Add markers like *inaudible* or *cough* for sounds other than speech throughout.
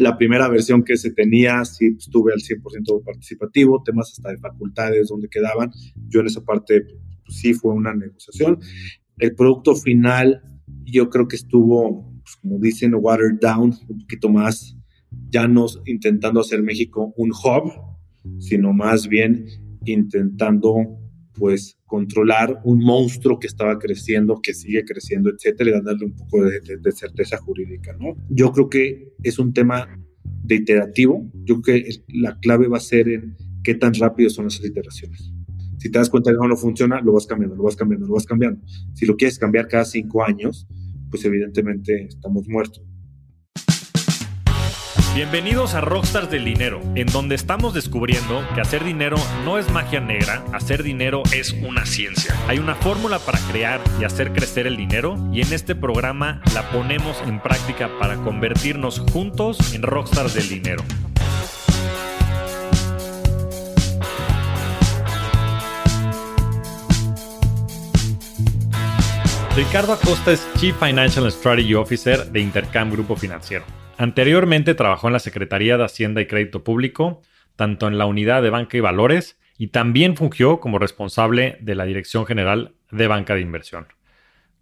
La primera versión que se tenía, sí estuve al 100% participativo, temas hasta de facultades donde quedaban. Yo en esa parte pues, sí fue una negociación. El producto final yo creo que estuvo, pues, como dicen, watered down, un poquito más, ya no intentando hacer México un hub, sino más bien intentando pues controlar un monstruo que estaba creciendo, que sigue creciendo, etcétera, y darle un poco de, certeza jurídica, ¿no? Yo creo que es un tema de iterativo. Yo creo que la clave va a ser en qué tan rápido son esas iteraciones. Si te das cuenta que no funciona, lo vas cambiando, lo vas cambiando, lo vas cambiando. Si lo quieres cambiar cada cinco años, pues evidentemente estamos muertos. Bienvenidos a Rockstars del Dinero, en donde estamos descubriendo que hacer dinero no es magia negra, hacer dinero es una ciencia. Hay una fórmula para crear y hacer crecer el dinero y en este programa la ponemos en práctica para convertirnos juntos en Rockstars del Dinero. Ricardo Acosta es Chief Financial Strategy Officer de Intercam Grupo Financiero. Anteriormente trabajó en la Secretaría de Hacienda y Crédito Público, tanto en la unidad de banca y valores, y también fungió como responsable de la Dirección General de Banca de Inversión.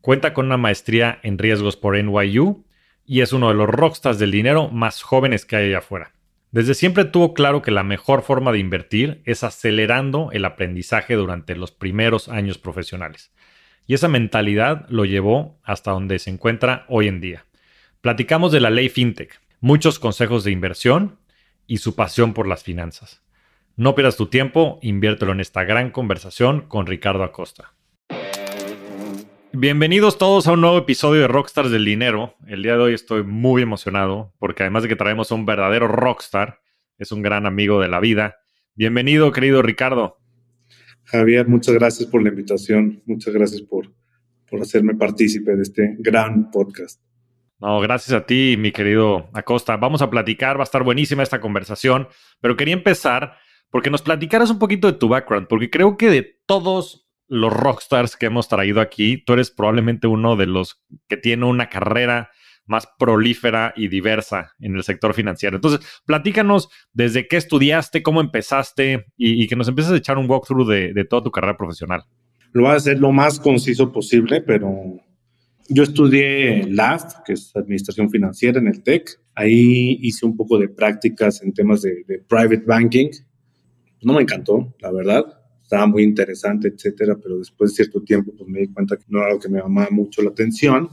Cuenta con una maestría en riesgos por NYU y es uno de los rockstars del dinero más jóvenes que hay allá afuera. Desde siempre tuvo claro que la mejor forma de invertir es acelerando el aprendizaje durante los primeros años profesionales. Y esa mentalidad lo llevó hasta donde se encuentra hoy en día. Platicamos de la ley FinTech, muchos consejos de inversión y su pasión por las finanzas. No pierdas tu tiempo, inviértelo en esta gran conversación con Ricardo Acosta. Bienvenidos todos a un nuevo episodio de Rockstars del Dinero. El día de hoy estoy muy emocionado porque además de que traemos a un verdadero rockstar, es un gran amigo de la vida. Bienvenido, querido Ricardo. Javier, muchas gracias por la invitación. Muchas gracias por, por hacerme partícipe de este gran podcast. No, gracias a ti, mi querido Acosta. Vamos a platicar, va a estar buenísima esta conversación, pero quería empezar porque nos platicaras un poquito de tu background, porque creo que de todos los rockstars que hemos traído aquí, tú eres probablemente uno de los que tiene una carrera más prolífera y diversa en el sector financiero. Entonces, platícanos desde qué estudiaste, cómo empezaste y, que nos empieces a echar un walkthrough de, de toda tu carrera profesional. Lo voy a hacer lo más conciso posible, pero yo estudié LAF, que es Administración Financiera en el TEC. Ahí hice un poco de prácticas en temas de, private banking. No me encantó, la verdad. Estaba muy interesante, etcétera, pero después de cierto tiempo pues me di cuenta que no era algo que me llamaba mucho la atención.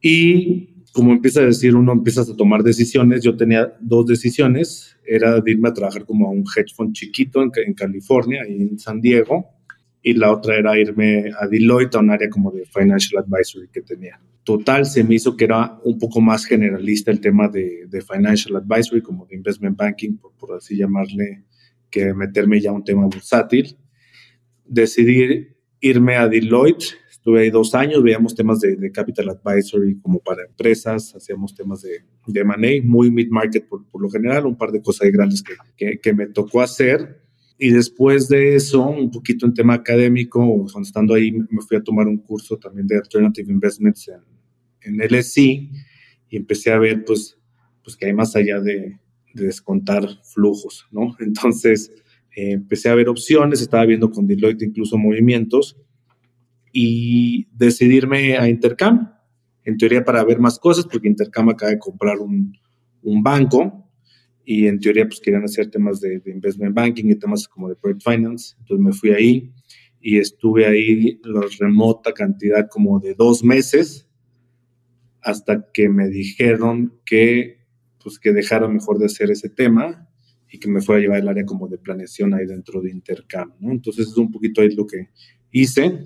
Y como empieza a decir, uno empieza a tomar decisiones. Yo tenía dos decisiones. Era de irme a trabajar como a un hedge fund chiquito en, en California, y en San Diego y la otra era irme a Deloitte, a un área como de Financial Advisory que tenía. Total, se me hizo que era un poco más generalista el tema de, de Financial Advisory, como de Investment Banking, por, por, así llamarle, que meterme ya a un tema bursátil. Decidí irme a Deloitte, estuve ahí dos años, veíamos temas de, de Capital Advisory como para empresas, hacíamos temas de, de money, muy mid-market por, por, lo general, un par de cosas grandes que, que, que me tocó hacer y después de eso, un poquito en tema académico, cuando estando ahí, me fui a tomar un curso también de Alternative Investments en, en LSI y empecé a ver, pues, pues que hay más allá de, descontar flujos, ¿no? *laughs* Entonces, eh, empecé a ver opciones, estaba viendo con Deloitte incluso movimientos y decidirme a Intercam, en teoría para ver más cosas, porque Intercam acaba de comprar un, un banco y en teoría pues querían hacer temas de, investment banking y temas como de project finance. Entonces me fui ahí y estuve ahí la remota cantidad como de dos meses hasta que me dijeron que pues que dejara mejor de hacer ese tema y que me fuera a llevar el área como de planeación ahí dentro de Intercam, ¿no? Entonces es un poquito ahí lo que hice.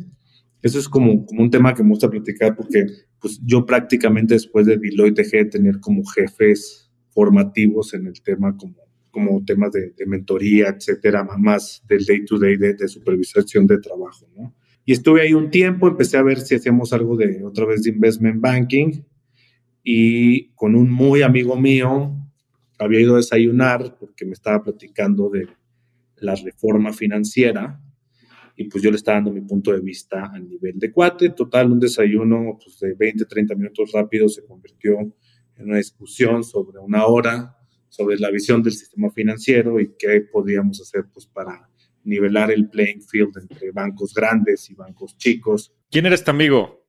Eso es como, como un tema que me gusta platicar porque pues yo prácticamente después de Deloitte dejé de tener como jefes formativos en el tema como, como temas de, mentoría, etcétera, más del day-to-day de, supervisación de trabajo, ¿no? Y estuve ahí un tiempo, empecé a ver si hacíamos algo de otra vez de investment banking y con un muy amigo mío había ido a desayunar porque me estaba platicando de la reforma financiera y pues yo le estaba dando mi punto de vista a nivel de cuate. Total, un desayuno pues, de 20, 30 minutos rápido se convirtió en una discusión sobre una hora sobre la visión del sistema financiero y qué podíamos hacer pues, para nivelar el playing field entre bancos grandes y bancos chicos. ¿Quién eres este amigo?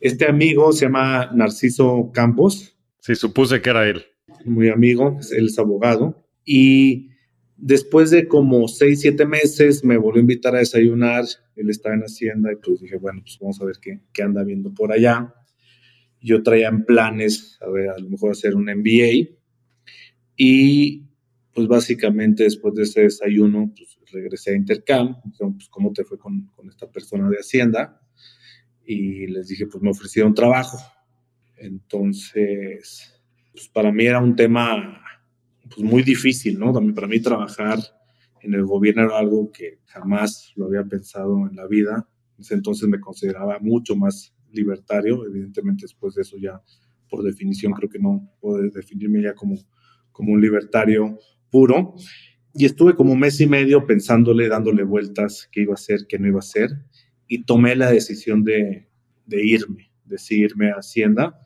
Este amigo se llama Narciso Campos. Sí, supuse que era él. Muy amigo, él es abogado. Y después de como seis, siete meses me volvió a invitar a desayunar. Él estaba en Hacienda y pues dije, bueno, pues vamos a ver qué, qué anda viendo por allá. Yo traía en planes, a ver, a lo mejor hacer un MBA. Y pues básicamente después de ese desayuno, pues regresé a Intercam, pues cómo te fue con, con, esta persona de Hacienda y les dije, pues me ofrecieron trabajo. Entonces, pues para mí era un tema pues muy difícil, ¿no? También para mí trabajar en el gobierno era algo que jamás lo había pensado en la vida. entonces me consideraba mucho más libertario. Evidentemente después de eso ya, por definición, creo que no puedo definirme ya como, como un libertario puro. Y estuve como un mes y medio pensándole, dándole vueltas qué iba a hacer, qué no iba a hacer, y tomé la decisión de, de irme, de irme a Hacienda,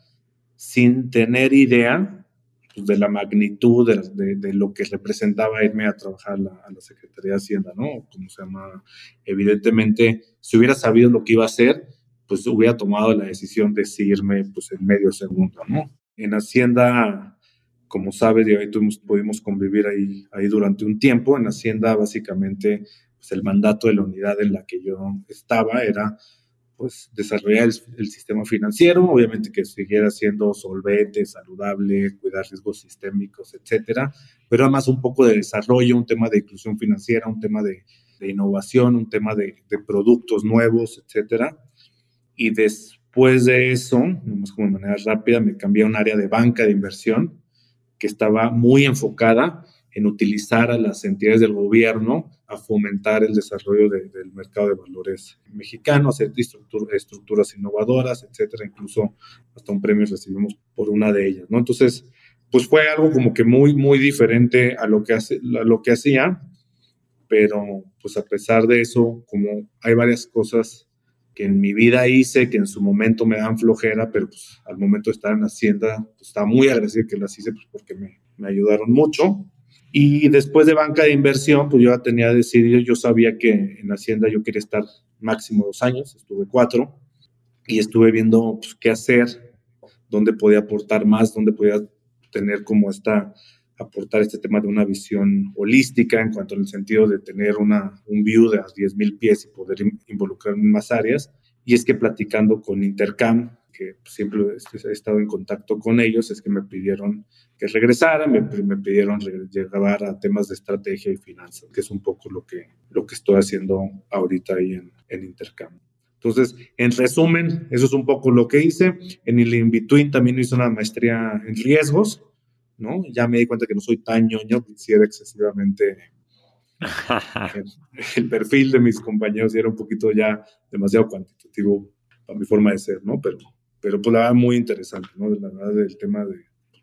sin tener idea pues, de la magnitud de, de, lo que representaba irme a trabajar a la Secretaría de Hacienda, ¿no? Como se llama, evidentemente, si hubiera sabido lo que iba a hacer, pues hubiera tomado la decisión de irme pues en medio segundo, ¿no? En Hacienda como sabes, y ahí tuvimos, pudimos convivir ahí, ahí durante un tiempo. En Hacienda, básicamente, pues el mandato de la unidad en la que yo estaba era pues desarrollar el, sistema financiero, obviamente que siguiera siendo solvente, saludable, cuidar riesgos sistémicos, etcétera, pero además un poco de desarrollo, un tema de inclusión financiera, un tema de, de innovación, un tema de, de, productos nuevos, etcétera. Y después de eso, nomás como de manera rápida, me cambié a un área de banca de inversión, que estaba muy enfocada en utilizar a las entidades del gobierno a fomentar el desarrollo del mercado de valores mexicano, hacer estructuras innovadoras, etcétera. Incluso hasta un premio recibimos por una de ellas, ¿no? Entonces, pues fue algo como que muy, muy diferente a lo que, hace, a lo que hacía, pero pues a pesar de eso, como hay varias cosas que en mi vida hice, que en su momento me dan flojera, pero pues al momento de estar en Hacienda, pues estaba muy agradecido que las hice pues, porque me, me, ayudaron mucho. Y después de banca de inversión, pues yo ya tenía decidido, yo sabía que en Hacienda yo quería estar máximo dos años, estuve cuatro, y estuve viendo pues, qué hacer, dónde podía aportar más, dónde podía tener como esta aportar este tema de una visión holística en cuanto al sentido de tener una, un view de las 10.000 pies y poder involucrar en más áreas. Y es que platicando con Intercam, que siempre he estado en contacto con ellos, es que me pidieron que regresara, me, me pidieron llegar a temas de estrategia y finanzas, que es un poco lo que, lo que estoy haciendo ahorita ahí en, en Intercam. Entonces, en resumen, eso es un poco lo que hice. En el in-between también hice una maestría en riesgos, ¿no? Ya me di cuenta que no soy tan ñoño, si era excesivamente *laughs* el, perfil de mis compañeros y era un poquito ya demasiado cuantitativo para mi forma de ser, ¿no? Pero, pero pues la verdad muy interesante, ¿no? La verdad del tema de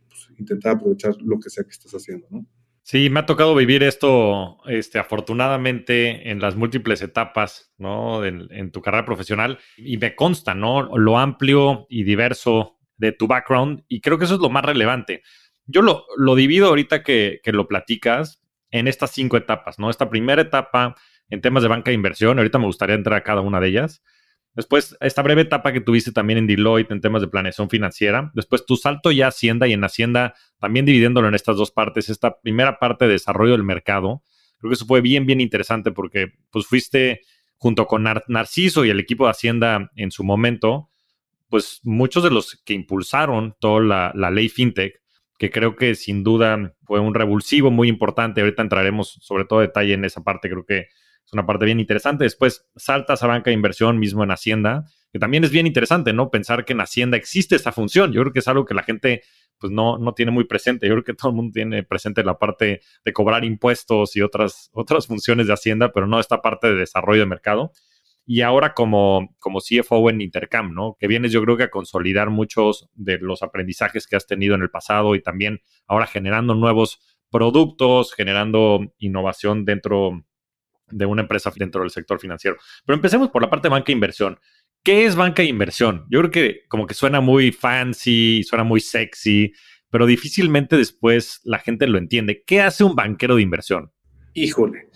pues, intentar aprovechar lo que sea que estés haciendo, ¿no? Sí, me ha tocado vivir esto, este, afortunadamente, en las múltiples etapas, ¿no? En, en, tu carrera profesional y me consta, ¿no? Lo amplio y diverso de tu background y creo que eso es lo más relevante. Yo lo, lo divido ahorita que, que, lo platicas en estas cinco etapas, ¿no? Esta primera etapa en temas de banca de inversión, ahorita me gustaría entrar a cada una de ellas. Después, esta breve etapa que tuviste también en Deloitte en temas de planeación financiera. Después, tu salto ya a Hacienda y en Hacienda, también dividiéndolo en estas dos partes. Esta primera parte de desarrollo del mercado, creo que eso fue bien, bien interesante porque pues fuiste junto con Narciso y el equipo de Hacienda en su momento, pues muchos de los que impulsaron toda la, la ley FinTech que creo que sin duda fue un revulsivo muy importante. Ahorita entraremos sobre todo detalle en esa parte, creo que es una parte bien interesante. Después saltas a banca de inversión mismo en Hacienda, que también es bien interesante, ¿no? Pensar que en Hacienda existe esa función. Yo creo que es algo que la gente pues no, no tiene muy presente. Yo creo que todo el mundo tiene presente la parte de cobrar impuestos y otras, otras funciones de Hacienda, pero no esta parte de desarrollo de mercado y ahora como, como CFO en Intercam, ¿no? Que vienes yo creo que a consolidar muchos de los aprendizajes que has tenido en el pasado y también ahora generando nuevos productos, generando innovación dentro de una empresa dentro del sector financiero. Pero empecemos por la parte de banca e inversión. ¿Qué es banca de inversión? Yo creo que como que suena muy fancy, suena muy sexy, pero difícilmente después la gente lo entiende. ¿Qué hace un banquero de inversión? Híjole,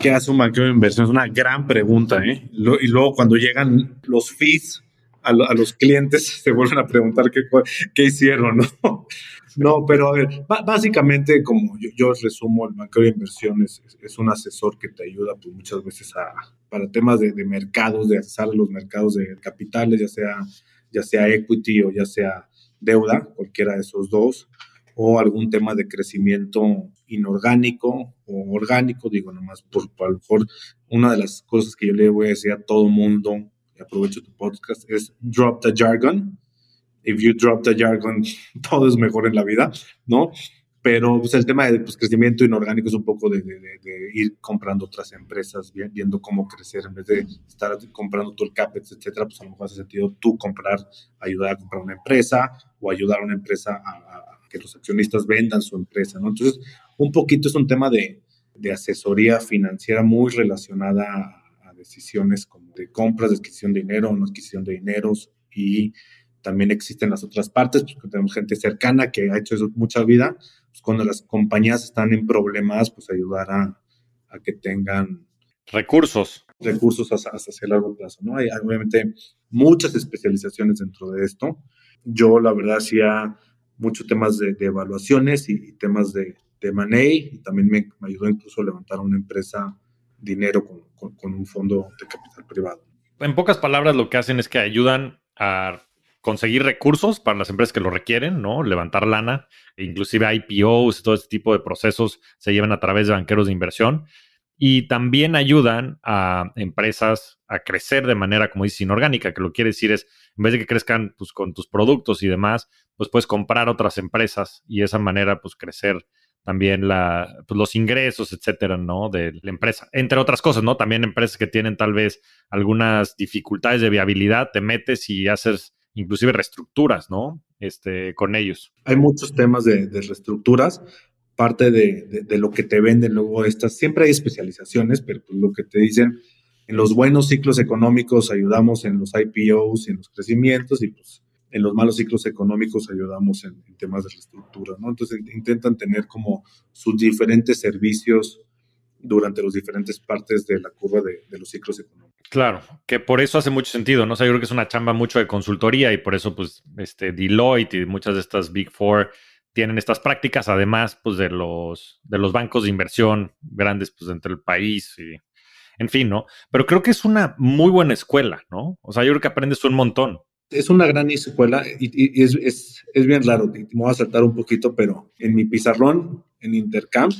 ¿qué hace un banquero de inversión? Es una gran pregunta, ¿eh? y luego cuando llegan los fees a, los clientes, *laughs* se vuelven a preguntar qué, qué hicieron, ¿no? *laughs* No, pero a ver, básicamente, como yo, resumo, el banquero de inversiones es, un asesor que te ayuda pues, muchas veces a, para temas de, mercados, de accesar a los mercados de capitales, ya sea, ya sea equity o ya sea deuda, cualquiera de esos dos, o algún tema de crecimiento inorgánico o orgánico, digo nomás, por, por a lo mejor una de las cosas que yo le voy a decir a todo mundo, aprovecho tu podcast, es drop the jargon, if you drop the jargon, *laughs* todo es mejor en la vida, ¿no? Pero pues, el tema de pues, crecimiento inorgánico es un poco de, ir comprando otras empresas, viendo cómo crecer, en vez de estar comprando todo el CAPEX, etcétera, pues a lo mejor hace sentido tú comprar, ayudar a comprar una empresa o ayudar a una empresa a, que los accionistas vendan su empresa, ¿no? Entonces, un poquito es un tema de, asesoría financiera muy relacionada a, a, decisiones como de compras, de adquisición de dinero, no adquisición de dineros y también existen las otras partes, porque tenemos gente cercana que ha hecho eso mucha vida, pues cuando las compañías están en problemas, pues ayudar a, que tengan recursos. Recursos hasta, hasta largo plazo, ¿no? Hay obviamente muchas especializaciones dentro de esto. Yo, la verdad, hacía muchos temas de, evaluaciones y, temas de, de money, y también me, ayudó incluso a levantar una empresa dinero con, con un fondo de capital privado. En pocas palabras, lo que hacen es que ayudan a conseguir recursos para las empresas que lo requieren, ¿no? Levantar lana, e inclusive IPOs, todo este tipo de procesos se llevan a través de banqueros de inversión y también ayudan a empresas a crecer de manera, como dice, inorgánica, que lo quiere decir es, en vez de que crezcan pues, con tus productos y demás, pues puedes comprar otras empresas y de esa manera pues crecer también la, pues, los ingresos, etcétera, ¿no? De la empresa. Entre otras cosas, ¿no? También empresas que tienen tal vez algunas dificultades de viabilidad, te metes y haces inclusive reestructuras, ¿no? Este, con ellos. Hay muchos temas de, reestructuras, parte de, lo que te venden luego estas, siempre hay especializaciones, pero pues lo que te dicen, en los buenos ciclos económicos ayudamos en los IPOs y en los crecimientos y pues en los malos ciclos económicos ayudamos en, temas de reestructura, ¿no? Entonces intentan tener como sus diferentes servicios durante las diferentes partes de la curva de los ciclos económicos. Claro, que por eso hace mucho sentido, ¿no? O sea, yo creo que es una chamba mucho de consultoría y por eso, pues, este, Deloitte y muchas de estas Big Four tienen estas prácticas, además, pues, de los, de los bancos de inversión grandes, pues, entre el país y, en fin, ¿no? Pero creo que es una muy buena escuela, ¿no? O sea, yo creo que aprendes un montón. Es una gran escuela y, es, bien raro, me voy a saltar un poquito, pero en mi pizarrón, en Intercamp,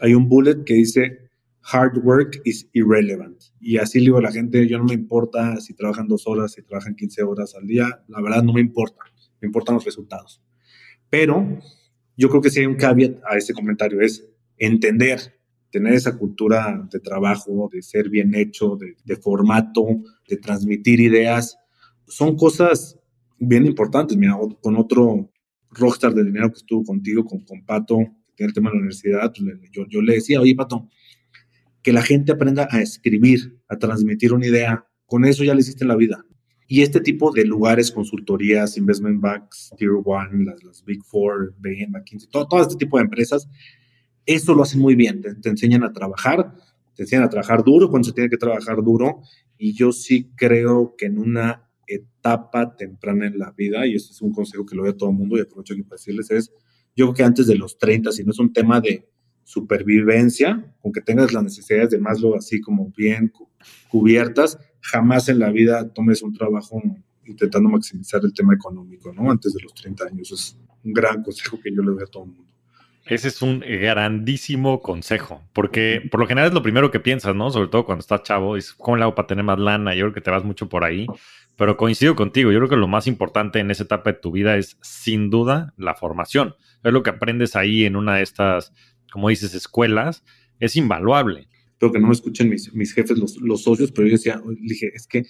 hay un bullet que dice hard work is irrelevant. Y así le digo a la gente, yo no me importa si trabajan dos horas, si trabajan 15 horas al día, la verdad no me importa, me importan los resultados. Pero yo creo que si hay un caveat a ese comentario es entender, tener esa cultura de trabajo, de ser bien hecho, de, formato, de transmitir ideas, son cosas bien importantes. Mira, con otro rockstar de dinero que estuvo contigo, con, con Pato, que tiene el tema de la universidad, pues yo, yo le decía, oye, Pato, que la gente aprenda a escribir, a transmitir una idea. Con eso ya le hiciste la vida. Y este tipo de lugares, consultorías, investment banks, tier one, las, big four, BM, McKinsey, todo, todo, este tipo de empresas, eso lo hacen muy bien. Te, enseñan a trabajar, te enseñan a trabajar duro cuando se tiene que trabajar duro. Y yo sí creo que en una etapa temprana en la vida, y este es un consejo que lo doy a todo el mundo y aprovecho aquí para decirles, es, yo creo que antes de los 30, si no es un tema de supervivencia, aunque tengas las necesidades de Maslow así como bien cubiertas, jamás en la vida tomes un trabajo intentando maximizar el tema económico, ¿no? Antes de los 30 años. Es un gran consejo que yo le doy a todo el mundo. Ese es un grandísimo consejo, porque por lo general es lo primero que piensas, ¿no? Sobre todo cuando estás chavo, es cómo le hago para tener más lana, yo creo que te vas mucho por ahí, pero coincido contigo, yo creo que lo más importante en esa etapa de tu vida es sin duda la formación, es lo que aprendes ahí en una de estas como dices, escuelas, es invaluable. Espero que no me escuchen mis, mis jefes, los, los, socios, pero yo decía, dije, es que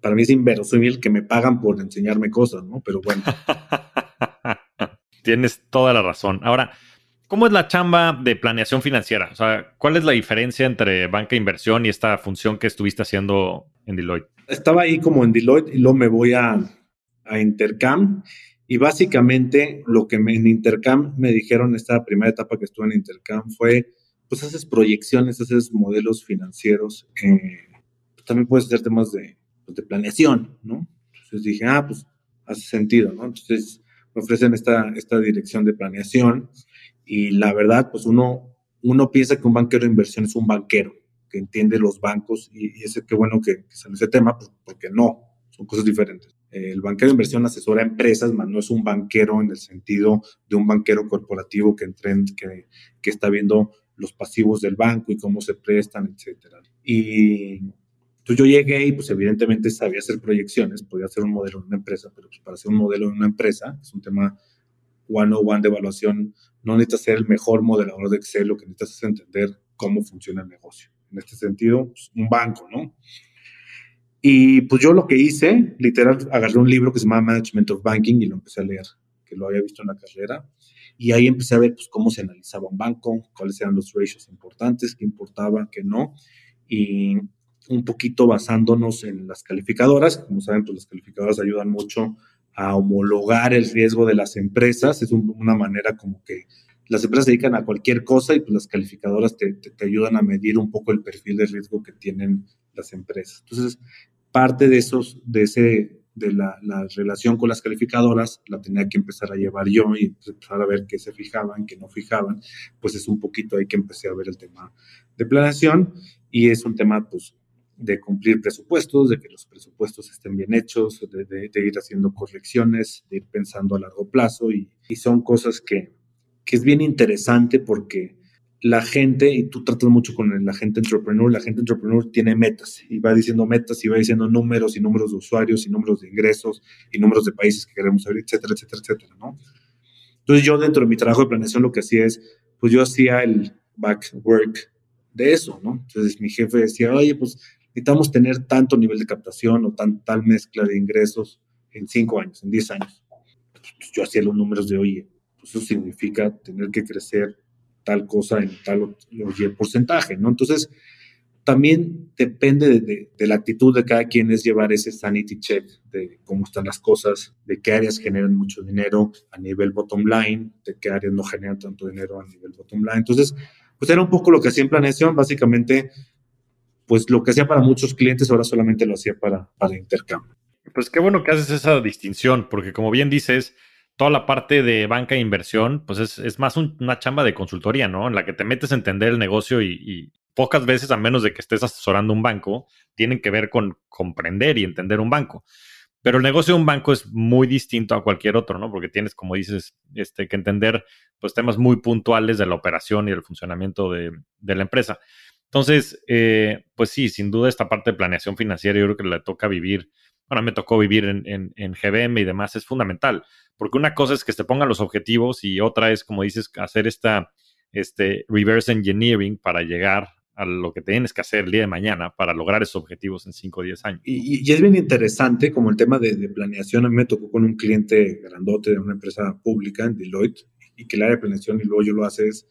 para mí es inverosímil que me pagan por enseñarme cosas, ¿no? Pero bueno. *laughs* Tienes toda la razón. Ahora, ¿cómo es la chamba de planeación financiera? O sea, ¿cuál es la diferencia entre banca de inversión y esta función que estuviste haciendo en Deloitte? Estaba ahí como en Deloitte y luego me voy a, a Intercam y básicamente lo que en Intercam me dijeron esta primera etapa que estuve en Intercam fue, pues haces proyecciones, haces modelos financieros, eh, también puedes hacer temas de, pues, de, planeación, ¿no? Entonces dije, ah, pues hace sentido, ¿no? Entonces me ofrecen esta, esta dirección de planeación y la verdad, pues uno, uno piensa que un banquero de inversión es un banquero que entiende los bancos y, y es que bueno que, que sale ese tema, pues, porque no, son cosas diferentes. El banquero de inversión asesora a empresas, más no es un banquero en el sentido de un banquero corporativo que, que, que está viendo los pasivos del banco y cómo se prestan, etcétera. Y entonces yo llegué y pues evidentemente sabía hacer proyecciones, podía hacer un modelo de una empresa, pero pues, para hacer un modelo de una empresa es un tema one-on-one de evaluación, no necesitas ser el mejor modelador de Excel, lo que necesitas es entender cómo funciona el negocio. En este sentido, pues, un banco, ¿no? Y pues yo lo que hice, literal, agarré un libro que se llama Management of Banking y lo empecé a leer, que lo había visto en la carrera. Y ahí empecé a ver pues, cómo se analizaba un banco, cuáles eran los ratios importantes, qué importaba, qué no. Y un poquito basándonos en las calificadoras. Como saben, pues las calificadoras ayudan mucho a homologar el riesgo de las empresas. Es una manera como que las empresas se dedican a cualquier cosa y pues las calificadoras te, te, te, ayudan a medir un poco el perfil de riesgo que tienen las empresas. Entonces, parte de esos, de ese, de la, la, relación con las calificadoras, la tenía que empezar a llevar yo y empezar a ver qué se fijaban, qué no fijaban, pues es un poquito ahí que empecé a ver el tema de planeación y es un tema, pues, de cumplir presupuestos, de que los presupuestos estén bien hechos, de, de, de ir haciendo correcciones, de ir pensando a largo plazo y, y son cosas que, que es bien interesante porque la gente, y tú tratas mucho con la gente entrepreneur, la gente entrepreneur tiene metas y va diciendo metas y va diciendo números y números de usuarios y números de ingresos y números de países que queremos abrir, etcétera, etcétera, etcétera, ¿no? Entonces yo dentro de mi trabajo de planeación lo que hacía es, pues yo hacía el back work de eso, ¿no? Entonces mi jefe decía, oye, pues necesitamos tener tanto nivel de captación o tan, tal mezcla de ingresos en cinco años, en diez años. Pues yo hacía los números de, oye, pues eso significa tener que crecer tal cosa en tal o, el porcentaje, ¿no? Entonces, también depende de, de, de, la actitud de cada quien es llevar ese sanity check de cómo están las cosas, de qué áreas generan mucho dinero a nivel bottom line, de qué áreas no generan tanto dinero a nivel bottom line. Entonces, pues era un poco lo que hacía en planeación, básicamente, pues lo que hacía para muchos clientes ahora solamente lo hacía para, para intercambio. Pues qué bueno que haces esa distinción, porque como bien dices, toda la parte de banca e inversión, pues es, es más un, una chamba de consultoría, ¿no? En la que te metes a entender el negocio y, y, pocas veces, a menos de que estés asesorando un banco, tienen que ver con comprender y entender un banco. Pero el negocio de un banco es muy distinto a cualquier otro, ¿no? Porque tienes, como dices, este, que entender pues, temas muy puntuales de la operación y del funcionamiento de, de la empresa. Entonces, eh, pues sí, sin duda esta parte de planeación financiera yo creo que le toca vivir, bueno, me tocó vivir en, en, en GBM y demás, es fundamental porque una cosa es que te pongan los objetivos y otra es, como dices, hacer esta este, reverse engineering para llegar a lo que tienes que hacer el día de mañana para lograr esos objetivos en 5 o 10 años. Y, y, es bien interesante como el tema de, de, planeación. A mí me tocó con un cliente grandote de una empresa pública en Deloitte y que el área de planeación y luego yo lo haces,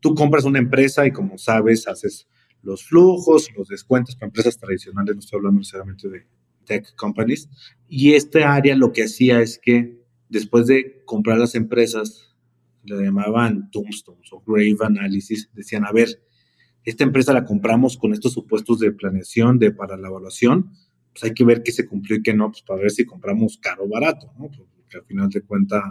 tú compras una empresa y como sabes, haces los flujos, los descuentos para empresas tradicionales, no estoy hablando necesariamente de tech companies. Y este área lo que hacía es que después de comprar las empresas, le llamaban tombstones o grave analysis, decían, a ver, esta empresa la compramos con estos supuestos de planeación de para la evaluación, pues hay que ver qué se cumplió y qué no, pues para ver si compramos caro o barato, ¿no? Porque al final de cuentas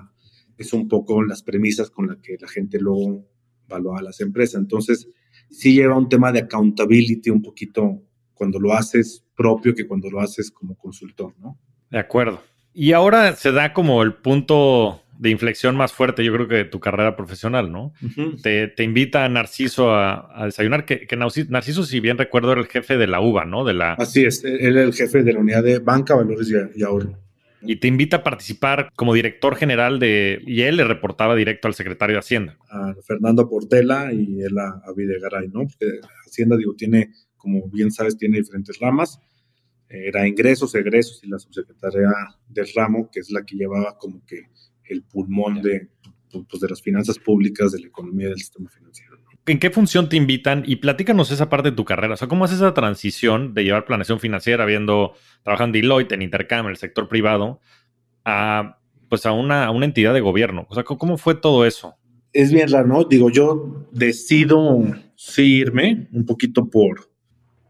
es un poco las premisas con las que la gente luego evalúa a las empresas. Entonces, sí lleva un tema de accountability un poquito cuando lo haces propio que cuando lo haces como consultor, ¿no? De acuerdo. Y ahora se da como el punto de inflexión más fuerte, yo creo que de tu carrera profesional, ¿no? Uh -huh. te, te, invita a Narciso a, a desayunar, que, que, Narciso, si bien recuerdo, era el jefe de la UBA, ¿no? De la... Así es, él era el jefe de la unidad de banca, valores y, y ahorro. Y te invita a participar como director general de... Y él le reportaba directo al secretario de Hacienda. A Fernando Portela y él a, a Videgaray, ¿no? Porque Hacienda, digo, tiene, como bien sabes, tiene diferentes ramas era ingresos, egresos y la subsecretaria del ramo, que es la que llevaba como que el pulmón de, pues, de las finanzas públicas, de la economía del sistema financiero. ¿En qué función te invitan? Y platícanos esa parte de tu carrera. O sea, ¿cómo es esa transición de llevar planeación financiera, viendo, trabajando en Deloitte, en Intercam, en el sector privado, a, pues a una, a una entidad de gobierno? O sea, ¿cómo fue todo eso? Es bien raro, ¿no? Digo, yo decido sí irme un poquito por,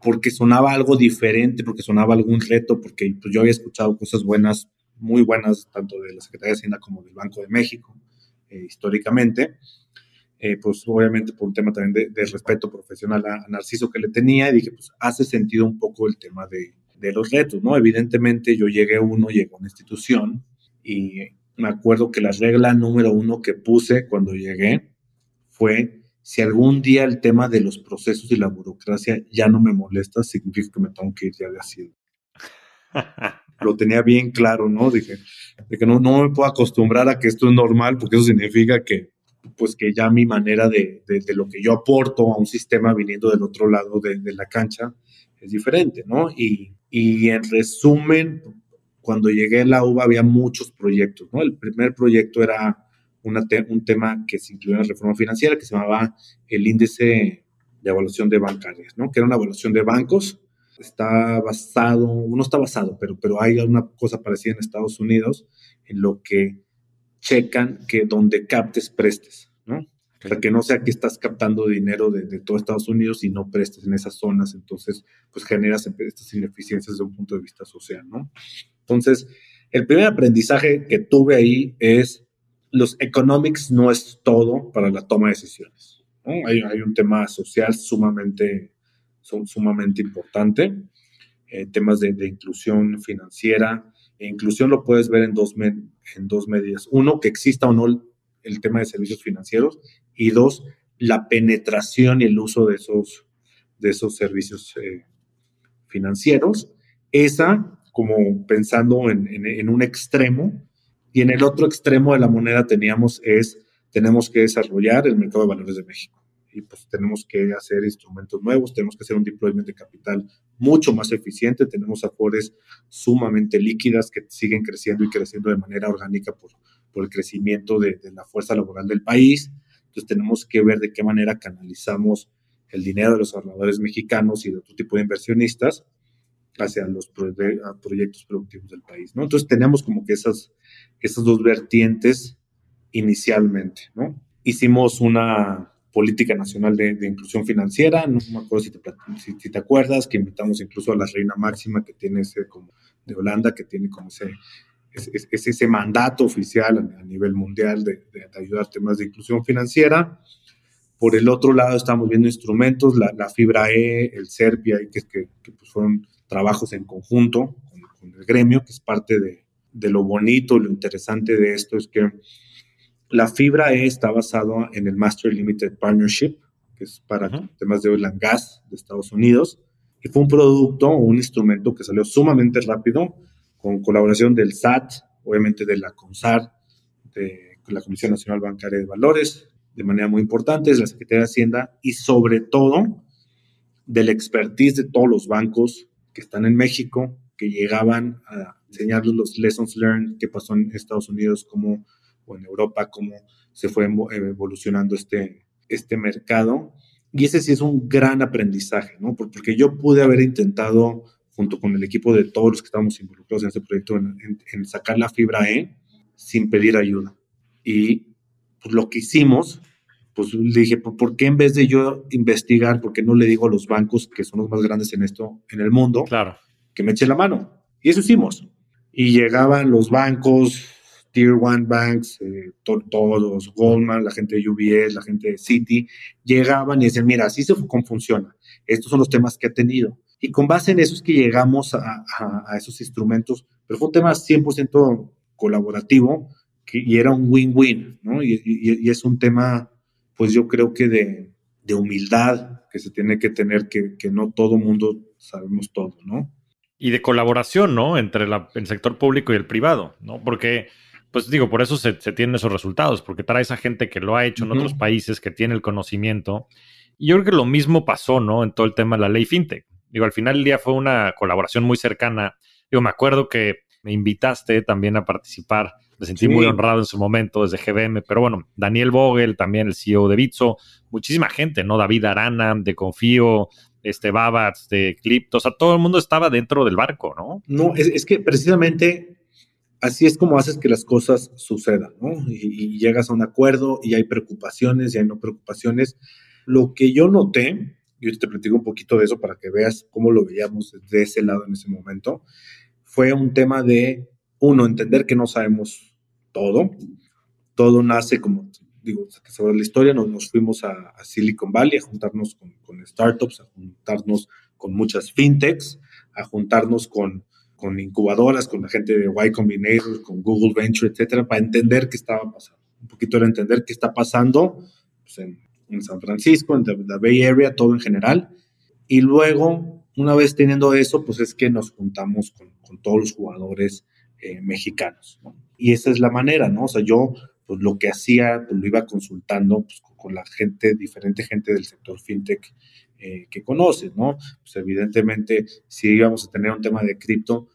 porque sonaba algo diferente, porque sonaba algún reto, porque pues, yo había escuchado cosas buenas, muy buenas, tanto de la Secretaría de Hacienda como del Banco de México, eh, históricamente. Eh, pues obviamente por un tema también de, respeto profesional a, Narciso que le tenía, y dije, pues hace sentido un poco el tema de, de los retos, ¿no? Evidentemente yo llegué uno, llegué a una institución y me acuerdo que la regla número uno que puse cuando llegué fue si algún día el tema de los procesos y la burocracia ya no me molesta, significa que me tengo que ir ya de así. *laughs* Lo tenía bien claro, ¿no? Dije, de que no, no me puedo acostumbrar a que esto es normal, porque eso significa que, pues que ya mi manera de, de, lo que yo aporto a un sistema viniendo del otro lado de, de la cancha es diferente, ¿no? Y, y, en resumen, cuando llegué a la UBA había muchos proyectos, ¿no? El primer proyecto era un tema que se incluyó en la reforma financiera que se llamaba el índice de evaluación de bancarias, ¿no? Que era una evaluación de bancos. Está basado, no está basado, pero, pero hay una cosa parecida en Estados Unidos en lo que checan que donde captes prestes, ¿no? O sea, que no sea que estás captando dinero de, de, todo Estados Unidos y no prestes en esas zonas, entonces, pues generas estas ineficiencias desde un punto de vista social, ¿no? Entonces, el primer aprendizaje que tuve ahí es los economics no es todo para la toma de decisiones. Hay, un tema social sumamente, sumamente importante, eh, temas de, inclusión financiera. E inclusión lo puedes ver en dos, en dos medidas. Uno, que exista o no el, tema de servicios financieros. Y dos, la penetración y el uso de esos, de esos servicios eh, financieros. Esa, como pensando en, en un extremo, y en el otro extremo de la moneda teníamos es, tenemos que desarrollar el mercado de valores de México. Y pues tenemos que hacer instrumentos nuevos, tenemos que hacer un deployment de capital mucho más eficiente, tenemos afores sumamente líquidas que siguen creciendo y creciendo de manera orgánica por, por el crecimiento de, de la fuerza laboral del país. Entonces tenemos que ver de qué manera canalizamos el dinero de los ahorradores mexicanos y de otro tipo de inversionistas hacia los proyectos productivos del país, ¿no? Entonces tenemos como que esas, esas dos vertientes inicialmente, ¿no? Hicimos una política nacional de, inclusión financiera, no me acuerdo si te, si, te, acuerdas, que invitamos incluso a la reina máxima que tiene ese como de Holanda, que tiene como ese, ese, ese mandato oficial a, nivel mundial de, de, ayudar a temas de inclusión financiera. Por el otro lado estamos viendo instrumentos, la, la fibra E, el Serpia, que, que, que pues fueron trabajos en conjunto con, el gremio, que es parte de, de, lo bonito, lo interesante de esto es que la fibra E está basada en el Master Limited Partnership, que es para temas de oil and gas de Estados Unidos, y fue un producto o un instrumento que salió sumamente rápido, con colaboración del SAT, obviamente de la CONSAR, de la Comisión Nacional Bancaria de Valores, de manera muy importante, de la Secretaría de Hacienda y sobre todo del expertise de todos los bancos que están en México, que llegaban a enseñarles los lessons learned que pasó en Estados Unidos como, o en Europa, cómo se fue evolucionando este, este mercado. Y ese sí es un gran aprendizaje, ¿no? Porque yo pude haber intentado, junto con el equipo de todos los que estábamos involucrados en este proyecto, en, sacar la fibra E sin pedir ayuda. Y pues, lo que hicimos pues le dije, ¿por qué en vez de yo investigar, por qué no le digo a los bancos que son los más grandes en esto, en el mundo, claro. que me eche la mano? Y eso hicimos. Y llegaban los bancos, Tier One Banks, eh, todos, Goldman, la gente de UBS, la gente de Citi, llegaban y decían, mira, así se funciona. Estos son los temas que ha tenido. Y con base en eso es que llegamos a, a, esos instrumentos, pero fue un tema 100% colaborativo que, y era un win-win, ¿no? Y, y, y, es un tema pues yo creo que de, humildad que se tiene que tener, que, no todo mundo sabemos todo, ¿no? Y de colaboración, ¿no? Entre el sector público y el privado, ¿no? Porque, pues digo, por eso se, tienen esos resultados, porque trae esa gente que lo ha hecho en otros países, que tiene el conocimiento. Y yo creo que lo mismo pasó, ¿no? En todo el tema de la ley FinTech. Digo, al final del día fue una colaboración muy cercana. Digo, me acuerdo que me invitaste también a participar me sentí muy honrado en su momento desde GBM, pero bueno, Daniel Vogel, también el CEO de Bitso, muchísima gente, ¿no? David Arana, de Confío, este Babats, de Clipto, o sea, todo el mundo estaba dentro del barco, ¿no? No, es, que precisamente así es como haces que las cosas sucedan, ¿no? Y, y, llegas a un acuerdo y hay preocupaciones y hay no preocupaciones. Lo que yo noté, y te platico un poquito de eso para que veas cómo lo veíamos desde ese lado en ese momento, fue un tema de, uno, entender que no sabemos todo. Todo nace como, digo, sobre la historia, nos, fuimos a, Silicon Valley a juntarnos con, startups, a juntarnos con muchas fintechs, a juntarnos con, incubadoras, con la gente de Y Combinator, con Google Venture, etcétera, para entender qué estaba pasando. Un poquito era entender qué está pasando pues, en, San Francisco, en la Bay Area, todo en general. Y luego, una vez teniendo eso, pues es que nos juntamos con, con todos los jugadores eh, mexicanos. Y esa es la manera, ¿no? O sea, yo pues lo que hacía, pues lo iba consultando pues, con la gente, diferente gente del sector fintech eh, que conoces, ¿no? Pues evidentemente, si íbamos a tener un tema de cripto,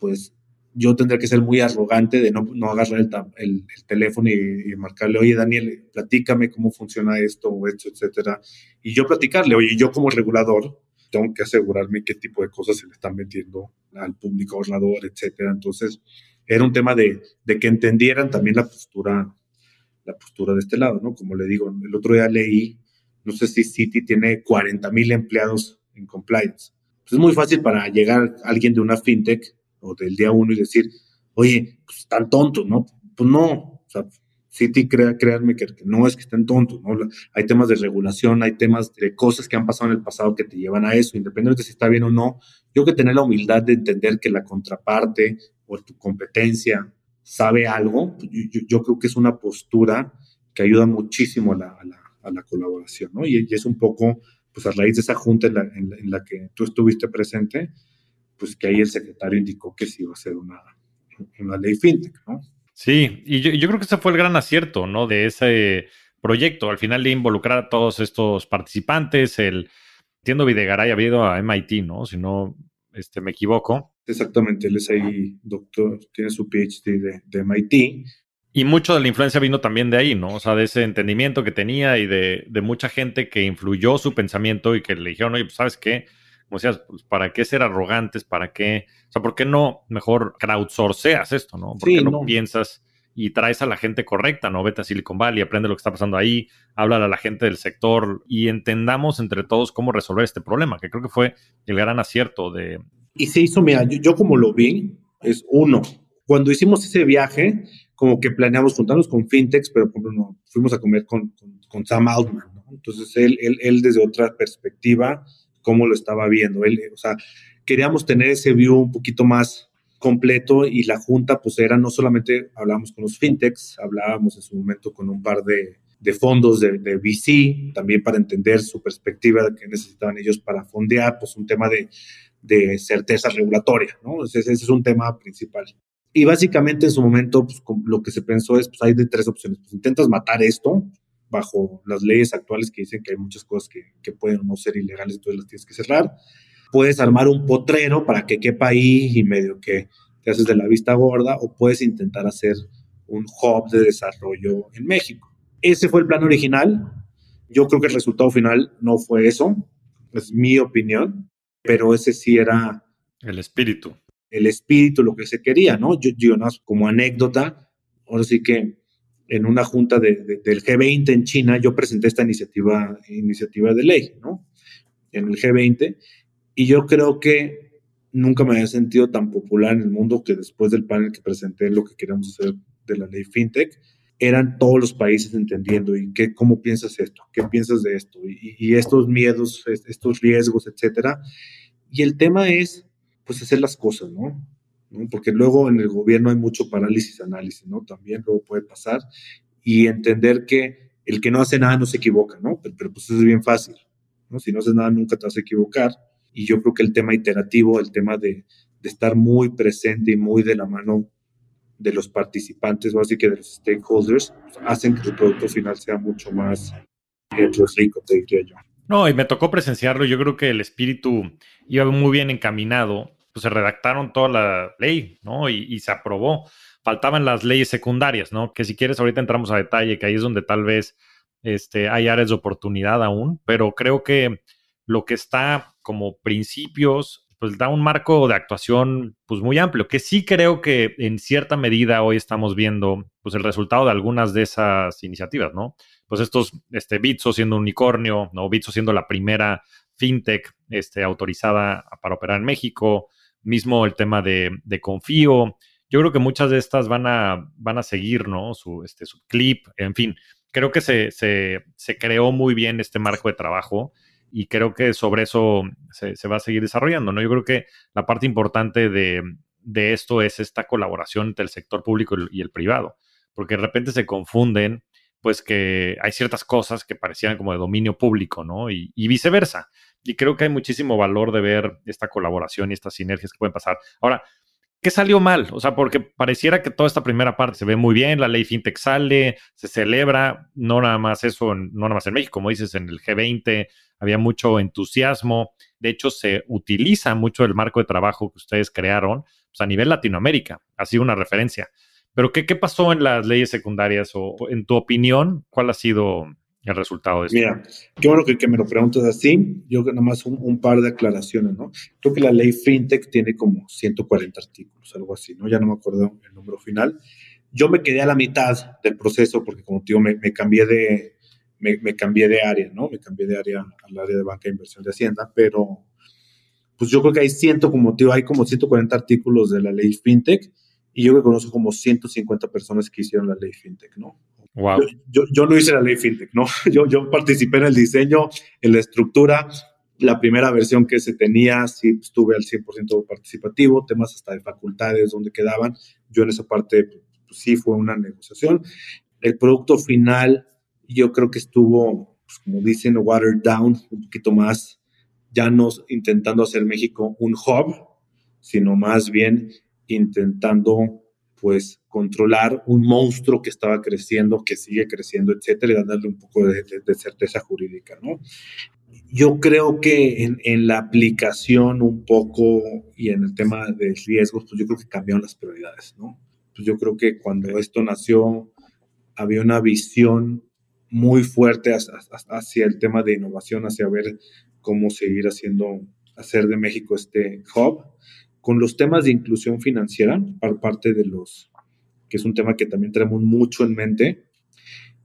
pues yo tendría que ser muy arrogante de no, no agarrar el, el, teléfono y, marcarle, oye, Daniel, platícame cómo funciona esto o esto, etcétera. Y yo platicarle, oye, yo como regulador tengo que asegurarme qué tipo de cosas se le están metiendo al público ahorrador, etcétera. Entonces, era un tema de, de, que entendieran también la postura, la postura de este lado, ¿no? Como le digo, el otro día leí, no sé si Citi tiene 40 mil empleados en compliance. Pues es muy fácil para llegar alguien de una fintech o del día uno y decir, oye, pues están tontos, ¿no? Pues no, o sea, City, crea, créanme que, no es que estén tontos, ¿no? Hay temas de regulación, hay temas de cosas que han pasado en el pasado que te llevan a eso, independientemente de si está bien o no. Yo que tener la humildad de entender que la contraparte o tu competencia sabe algo, pues yo, creo que es una postura que ayuda muchísimo a la, a la, colaboración, ¿no? Y, es un poco, pues a raíz de esa junta en la, en la que tú estuviste presente, pues que ahí el secretario indicó que sí iba a ser una, una ley fintech, ¿no? Sí, y yo, yo, creo que ese fue el gran acierto, ¿no? De ese proyecto, al final de involucrar a todos estos participantes, el, entiendo Videgaray había ido a MIT, ¿no? Si no este, me equivoco. Exactamente, él es ahí doctor, tiene su PhD de, de MIT. Y mucho de la influencia vino también de ahí, ¿no? O sea, de ese entendimiento que tenía y de, de mucha gente que influyó su pensamiento y que le dijeron, oye, pues, ¿sabes qué? como decías, pues, ¿para qué ser arrogantes? ¿Para qué? O sea, ¿por qué no mejor crowdsourceas esto, no? ¿Por qué no, piensas y traes a la gente correcta, no? Vete a Silicon Valley, aprende lo que está pasando ahí, habla a la gente del sector y entendamos entre todos cómo resolver este problema, que creo que fue el gran acierto de... Y se hizo, mira, yo, como lo vi, es uno. Cuando hicimos ese viaje, como que planeamos juntarnos con fintechs, pero por ejemplo, fuimos a comer con, con, Sam Altman, ¿no? Entonces, él, él, él desde otra perspectiva cómo lo estaba viendo. Él, o sea, queríamos tener ese view un poquito más completo y la junta pues era no solamente hablábamos con los fintechs, hablábamos en su momento con un par de, de fondos de, de, VC, también para entender su perspectiva de qué necesitaban ellos para fondear, pues un tema de, de certeza regulatoria, ¿no? Ese, ese, es un tema principal. Y básicamente en su momento pues, lo que se pensó es, pues hay de tres opciones. Pues intentas matar esto, bajo las leyes actuales que dicen que hay muchas cosas que, que pueden no ser ilegales, entonces las tienes que cerrar. Puedes armar un potrero para que quepa ahí y medio que te haces de la vista gorda, o puedes intentar hacer un hub de desarrollo en México. Ese fue el plan original. Yo creo que el resultado final no fue eso, es mi opinión, pero ese sí era... El espíritu. El espíritu, lo que se quería, ¿no? Yo, yo como anécdota, ahora sí que en una junta del G20 en China, yo presenté esta iniciativa, iniciativa de ley, ¿no? En el G20. Y yo creo que nunca me había sentido tan popular en el mundo que después del panel que presenté lo que queríamos hacer de la ley FinTech, eran todos los países entendiendo y qué, cómo piensas esto, qué piensas de esto y, estos miedos, estos riesgos, etcétera. Y el tema es, pues, hacer las cosas, ¿no? porque luego en el gobierno hay mucho parálisis análisis, ¿no? También luego puede pasar y entender que el que no hace nada no se equivoca, ¿no? Pero, pero, pues eso es bien fácil, ¿no? Si no haces nada nunca te vas a equivocar y yo creo que el tema iterativo, el tema de, estar muy presente y muy de la mano de los participantes o así que de los stakeholders, hacen que el producto final sea mucho más rico, te diría yo. No, y me tocó presenciarlo. Yo creo que el espíritu iba muy bien encaminado pues se redactaron toda la ley, ¿no? Y, se aprobó. Faltaban las leyes secundarias, ¿no? Que si quieres ahorita entramos a detalle, que ahí es donde tal vez este, hay áreas de oportunidad aún, pero creo que lo que está como principios, pues da un marco de actuación pues muy amplio, que sí creo que en cierta medida hoy estamos viendo pues el resultado de algunas de esas iniciativas, ¿no? Pues estos, este Bitso siendo un unicornio, ¿no? Bitso siendo la primera fintech este, autorizada para operar en México, mismo el tema de, Confío. Yo creo que muchas de estas van a, van a seguir, ¿no? Su, este, su clip, en fin. Creo que se, se, se creó muy bien este marco de trabajo y creo que sobre eso se, va a seguir desarrollando, ¿no? Yo creo que la parte importante de, de esto es esta colaboración entre el sector público y el privado, porque de repente se confunden, pues que hay ciertas cosas que parecían como de dominio público, ¿no? Y, y, viceversa. Y creo que hay muchísimo valor de ver esta colaboración y estas sinergias que pueden pasar. Ahora, ¿Qué salió mal? O sea, porque pareciera que toda esta primera parte se ve muy bien, la ley FinTech sale, se celebra, no nada más eso, no nada más en México, como dices, en el G20 había mucho entusiasmo, de hecho se utiliza mucho el marco de trabajo que ustedes crearon pues, a nivel Latinoamérica, ha sido una referencia. Pero ¿qué, ¿qué pasó en las leyes secundarias o en tu opinión, cuál ha sido el resultado de. Mira, qué bueno que, que me lo preguntas así. Yo nada más un, par de aclaraciones, ¿no? Creo que la ley FinTech tiene como 140 artículos, algo así, ¿no? Ya no me acuerdo el número final. Yo me quedé a la mitad del proceso porque, como te digo, me, cambié de, me, cambié de área, ¿no? Me cambié de área al área de banca e inversión de Hacienda, pero pues yo creo que hay ciento, como te digo, hay como 140 artículos de la ley FinTech y yo que conozco como 150 personas que hicieron la ley FinTech, ¿no? Yo, yo, no hice la ley FinTech, ¿no? *laughs* Yo, yo participé en el diseño, en la estructura. La primera versión que se tenía, sí estuve al 100% participativo, temas hasta de facultades donde quedaban. Yo en esa parte pues, sí fue una negociación. El producto final, yo creo que estuvo, pues, como dicen, watered down, un poquito más, ya no intentando hacer México un hub, sino más bien intentando pues controlar un monstruo que estaba creciendo, que sigue creciendo, etcétera, y darle un poco de, certeza jurídica, ¿no? Yo creo que en, la aplicación un poco y en el tema de riesgos, pues yo creo que cambiaron las prioridades, ¿no? Pues yo creo que cuando esto nació había una visión muy fuerte hacia, el tema de innovación, hacia ver cómo seguir haciendo, hacer de México este hub con los temas de inclusión financiera, por parte de los, que es un tema que también tenemos mucho en mente,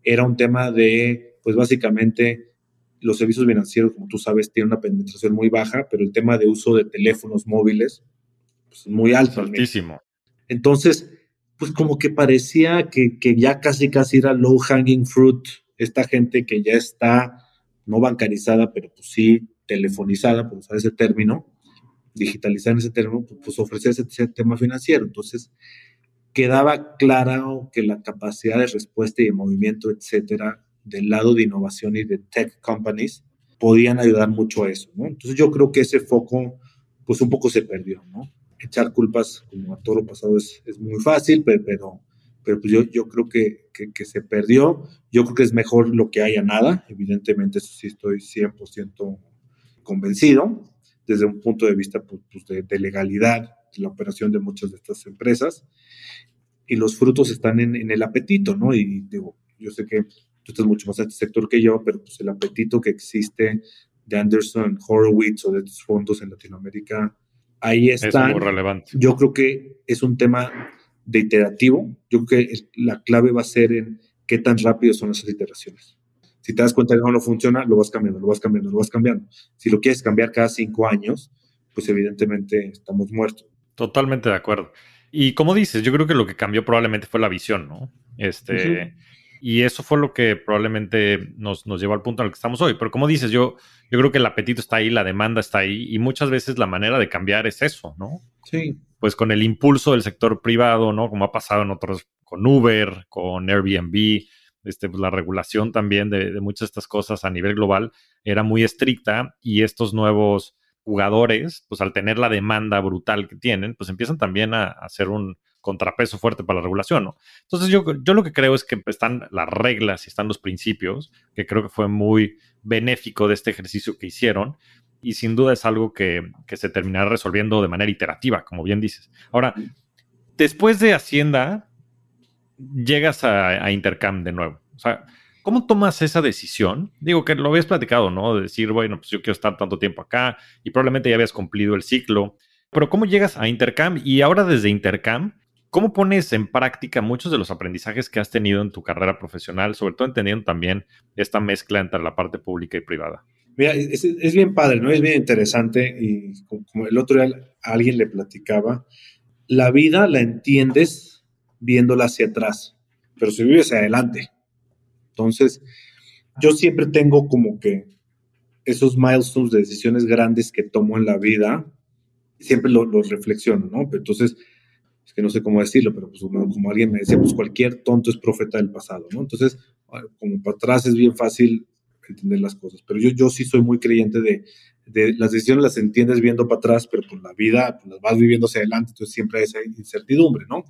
era un tema de, pues básicamente, los servicios financieros, como tú sabes, tienen una penetración muy baja, pero el tema de uso de teléfonos móviles pues, es muy alto. Altísimo. Entonces, pues como que parecía que, que, ya casi casi era low hanging fruit, esta gente que ya está no bancarizada, pero pues sí telefonizada, por usar ese término, digitalizar en ese término, pues, pues ofrecer ese, tema financiero. Entonces, quedaba claro que la capacidad de respuesta y de movimiento, etcétera, del lado de innovación y de tech companies, podían ayudar mucho a eso, ¿no? Entonces, yo creo que ese foco, pues un poco se perdió, ¿no? Echar culpas como a todo lo pasado es, es muy fácil, pero, pero, pero pues yo, yo creo que, que, que, se perdió. Yo creo que es mejor lo que haya nada. Evidentemente, eso sí estoy 100% convencido desde un punto de vista pues, pues, de, legalidad de la operación de muchas de estas empresas. Y los frutos están en, el apetito, ¿no? Y digo, yo sé que tú estás mucho más en este sector que yo, pero pues el apetito que existe de Anderson Horowitz o de estos fondos en Latinoamérica, ahí está. Es muy relevante. Yo creo que es un tema de iterativo. Yo creo que la clave va a ser en qué tan rápido son esas iteraciones. Si te das cuenta que no funciona, lo vas cambiando, lo vas cambiando, lo vas cambiando. Si lo quieres cambiar cada cinco años, pues evidentemente estamos muertos. Totalmente de acuerdo. Y como dices, yo creo que lo que cambió probablemente fue la visión, ¿no? Este, Y eso fue lo que probablemente nos, nos llevó al punto en el que estamos hoy. Pero como dices, yo, yo creo que el apetito está ahí, la demanda está ahí, y muchas veces la manera de cambiar es eso, ¿no? Sí. Pues con el impulso del sector privado, ¿no? Como ha pasado en otros, con Uber, con Airbnb, este, pues, la regulación también de, muchas de estas cosas a nivel global era muy estricta y estos nuevos jugadores, pues al tener la demanda brutal que tienen, pues empiezan también a, hacer un contrapeso fuerte para la regulación, ¿no? Entonces yo, yo lo que creo es que están las reglas y están los principios, que creo que fue muy benéfico de este ejercicio que hicieron, y sin duda es algo que, se terminará resolviendo de manera iterativa, como bien dices. Ahora, después de Hacienda, llegas a, a Intercam de nuevo. O sea, ¿Cómo tomas esa decisión? Digo que lo habías platicado, ¿no? De decir, bueno, pues yo quiero estar tanto tiempo acá y probablemente ya habías cumplido el ciclo. Pero ¿cómo llegas a Intercam? Y ahora desde Intercam, ¿cómo pones en práctica muchos de los aprendizajes que has tenido en tu carrera profesional, sobre todo entendiendo también esta mezcla entre la parte pública y privada? Mira, es, bien padre, ¿no? Es bien interesante y como el otro día alguien le platicaba, la vida la entiendes viéndola hacia atrás, pero si vives hacia adelante. Entonces, yo siempre tengo como que esos milestones de decisiones grandes que tomo en la vida, siempre los reflexiono, ¿no? entonces, es que no sé cómo decirlo, pero pues como, alguien me decía, pues cualquier tonto es profeta del pasado, ¿no? Entonces, como para atrás es bien fácil entender las cosas, pero yo, yo sí soy muy creyente de, de las decisiones las entiendes viendo para atrás, pero por la vida pues, las vas viviendo hacia adelante, entonces siempre hay esa incertidumbre, ¿no?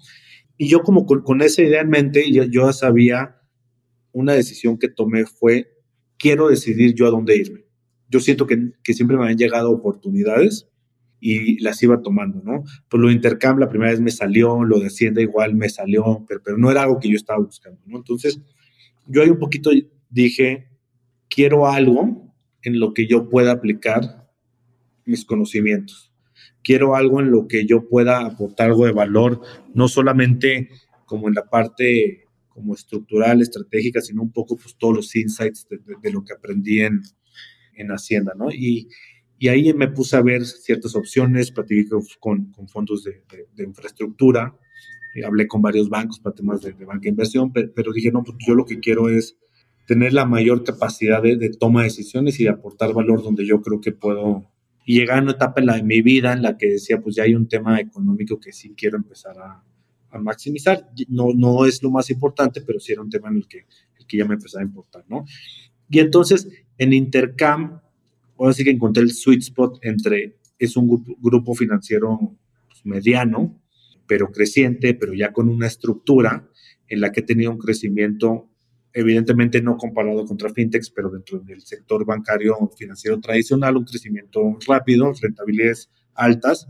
Y yo como con, esa idea en mente, yo, yo sabía una decisión que tomé fue, quiero decidir yo a dónde irme. Yo siento que, siempre me han llegado oportunidades y las iba tomando, ¿no? Pues lo de intercambio la primera vez me salió, lo de Hacienda igual me salió, pero, pero no era algo que yo estaba buscando, ¿no? Entonces, yo ahí un poquito dije, quiero algo en lo que yo pueda aplicar mis conocimientos. Quiero algo en lo que yo pueda aportar algo de valor, no solamente como en la parte como estructural, estratégica, sino un poco pues todos los insights de, lo que aprendí en, en Hacienda, ¿no? Y, y, ahí me puse a ver ciertas opciones, platiqué con, con fondos de, de infraestructura, eh, hablé con varios bancos para temas de, banca de inversión, pero, dije, no, pues yo lo que quiero es tener la mayor capacidad de, toma de decisiones y de aportar valor donde yo creo que puedo. Y llegar a una etapa en, la, de mi vida en la que decía, pues ya hay un tema económico que sí quiero empezar a, a maximizar. No, no es lo más importante, pero sí era un tema en el que, el que ya me empezaba a importar, ¿no? Y entonces, en Intercam, ahora sí que encontré el sweet spot entre, es un grupo, financiero pues, mediano, pero creciente, pero ya con una estructura en la que he tenido un crecimiento, evidentemente no comparado contra fintechs, pero dentro del sector bancario financiero tradicional, un crecimiento rápido, rentabilidades altas,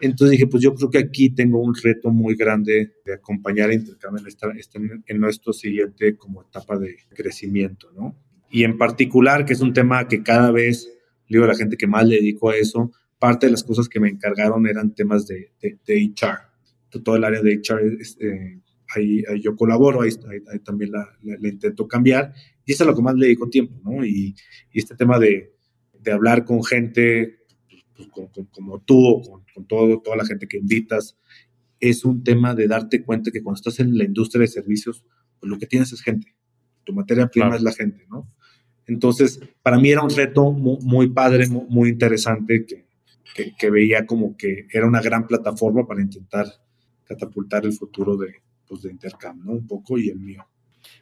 entonces dije, pues yo creo que aquí tengo un reto muy grande de acompañar a Intercambio en, en, nuestro siguiente como etapa de crecimiento, ¿no? Y en particular, que es un tema que cada vez, digo la gente que más le dedico a eso, parte de las cosas que me encargaron eran temas de, de, HR. Todo el área de HR, eh, ahí, yo colaboro, ahí, también la, intento cambiar. Y eso es a lo que más le dedico tiempo, ¿no? Y, y este tema de, de hablar con gente pues, como tú o con, todo, toda la gente que invitas, es un tema de darte cuenta que cuando estás en la industria de servicios, pues lo que tienes es gente. Tu materia prima es la gente, ¿no? Entonces, para mí era un reto muy, padre, muy, interesante, que, que, veía como que era una gran plataforma para intentar catapultar el futuro de, pues, de Intercam, ¿no? Un poco y el mío.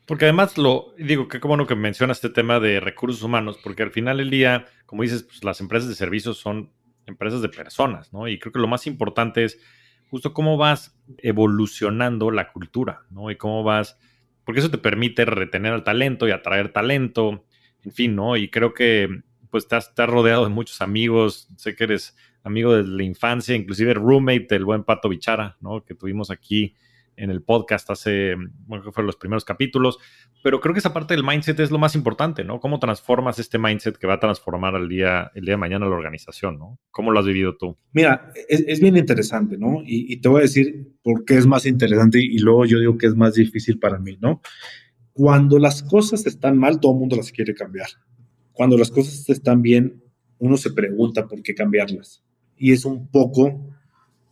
Porque además lo digo que como no que menciona este tema de recursos humanos, porque al final del día, como dices, pues las empresas de servicios son empresas de personas, ¿no? Y creo que lo más importante es justo cómo vas evolucionando la cultura, ¿no? Y cómo vas, porque eso te permite retener al talento y atraer talento, en fin, ¿no? Y creo que pues estás, estás rodeado de muchos amigos, sé que eres amigo desde la infancia, inclusive roommate del buen Pato Bichara, ¿no? Que tuvimos aquí en el podcast hace, bueno, fueron los primeros capítulos, pero creo que esa parte del mindset es lo más importante, ¿no? ¿Cómo transformas este mindset que va a transformar al día, el día de mañana la organización, ¿no? ¿Cómo lo has vivido tú? Mira, es, bien interesante, ¿no? Y, te voy a decir por qué es más interesante y luego yo digo que es más difícil para mí, ¿no? Cuando las cosas están mal, todo el mundo las quiere cambiar. Cuando las cosas están bien, uno se pregunta por qué cambiarlas. Y es un poco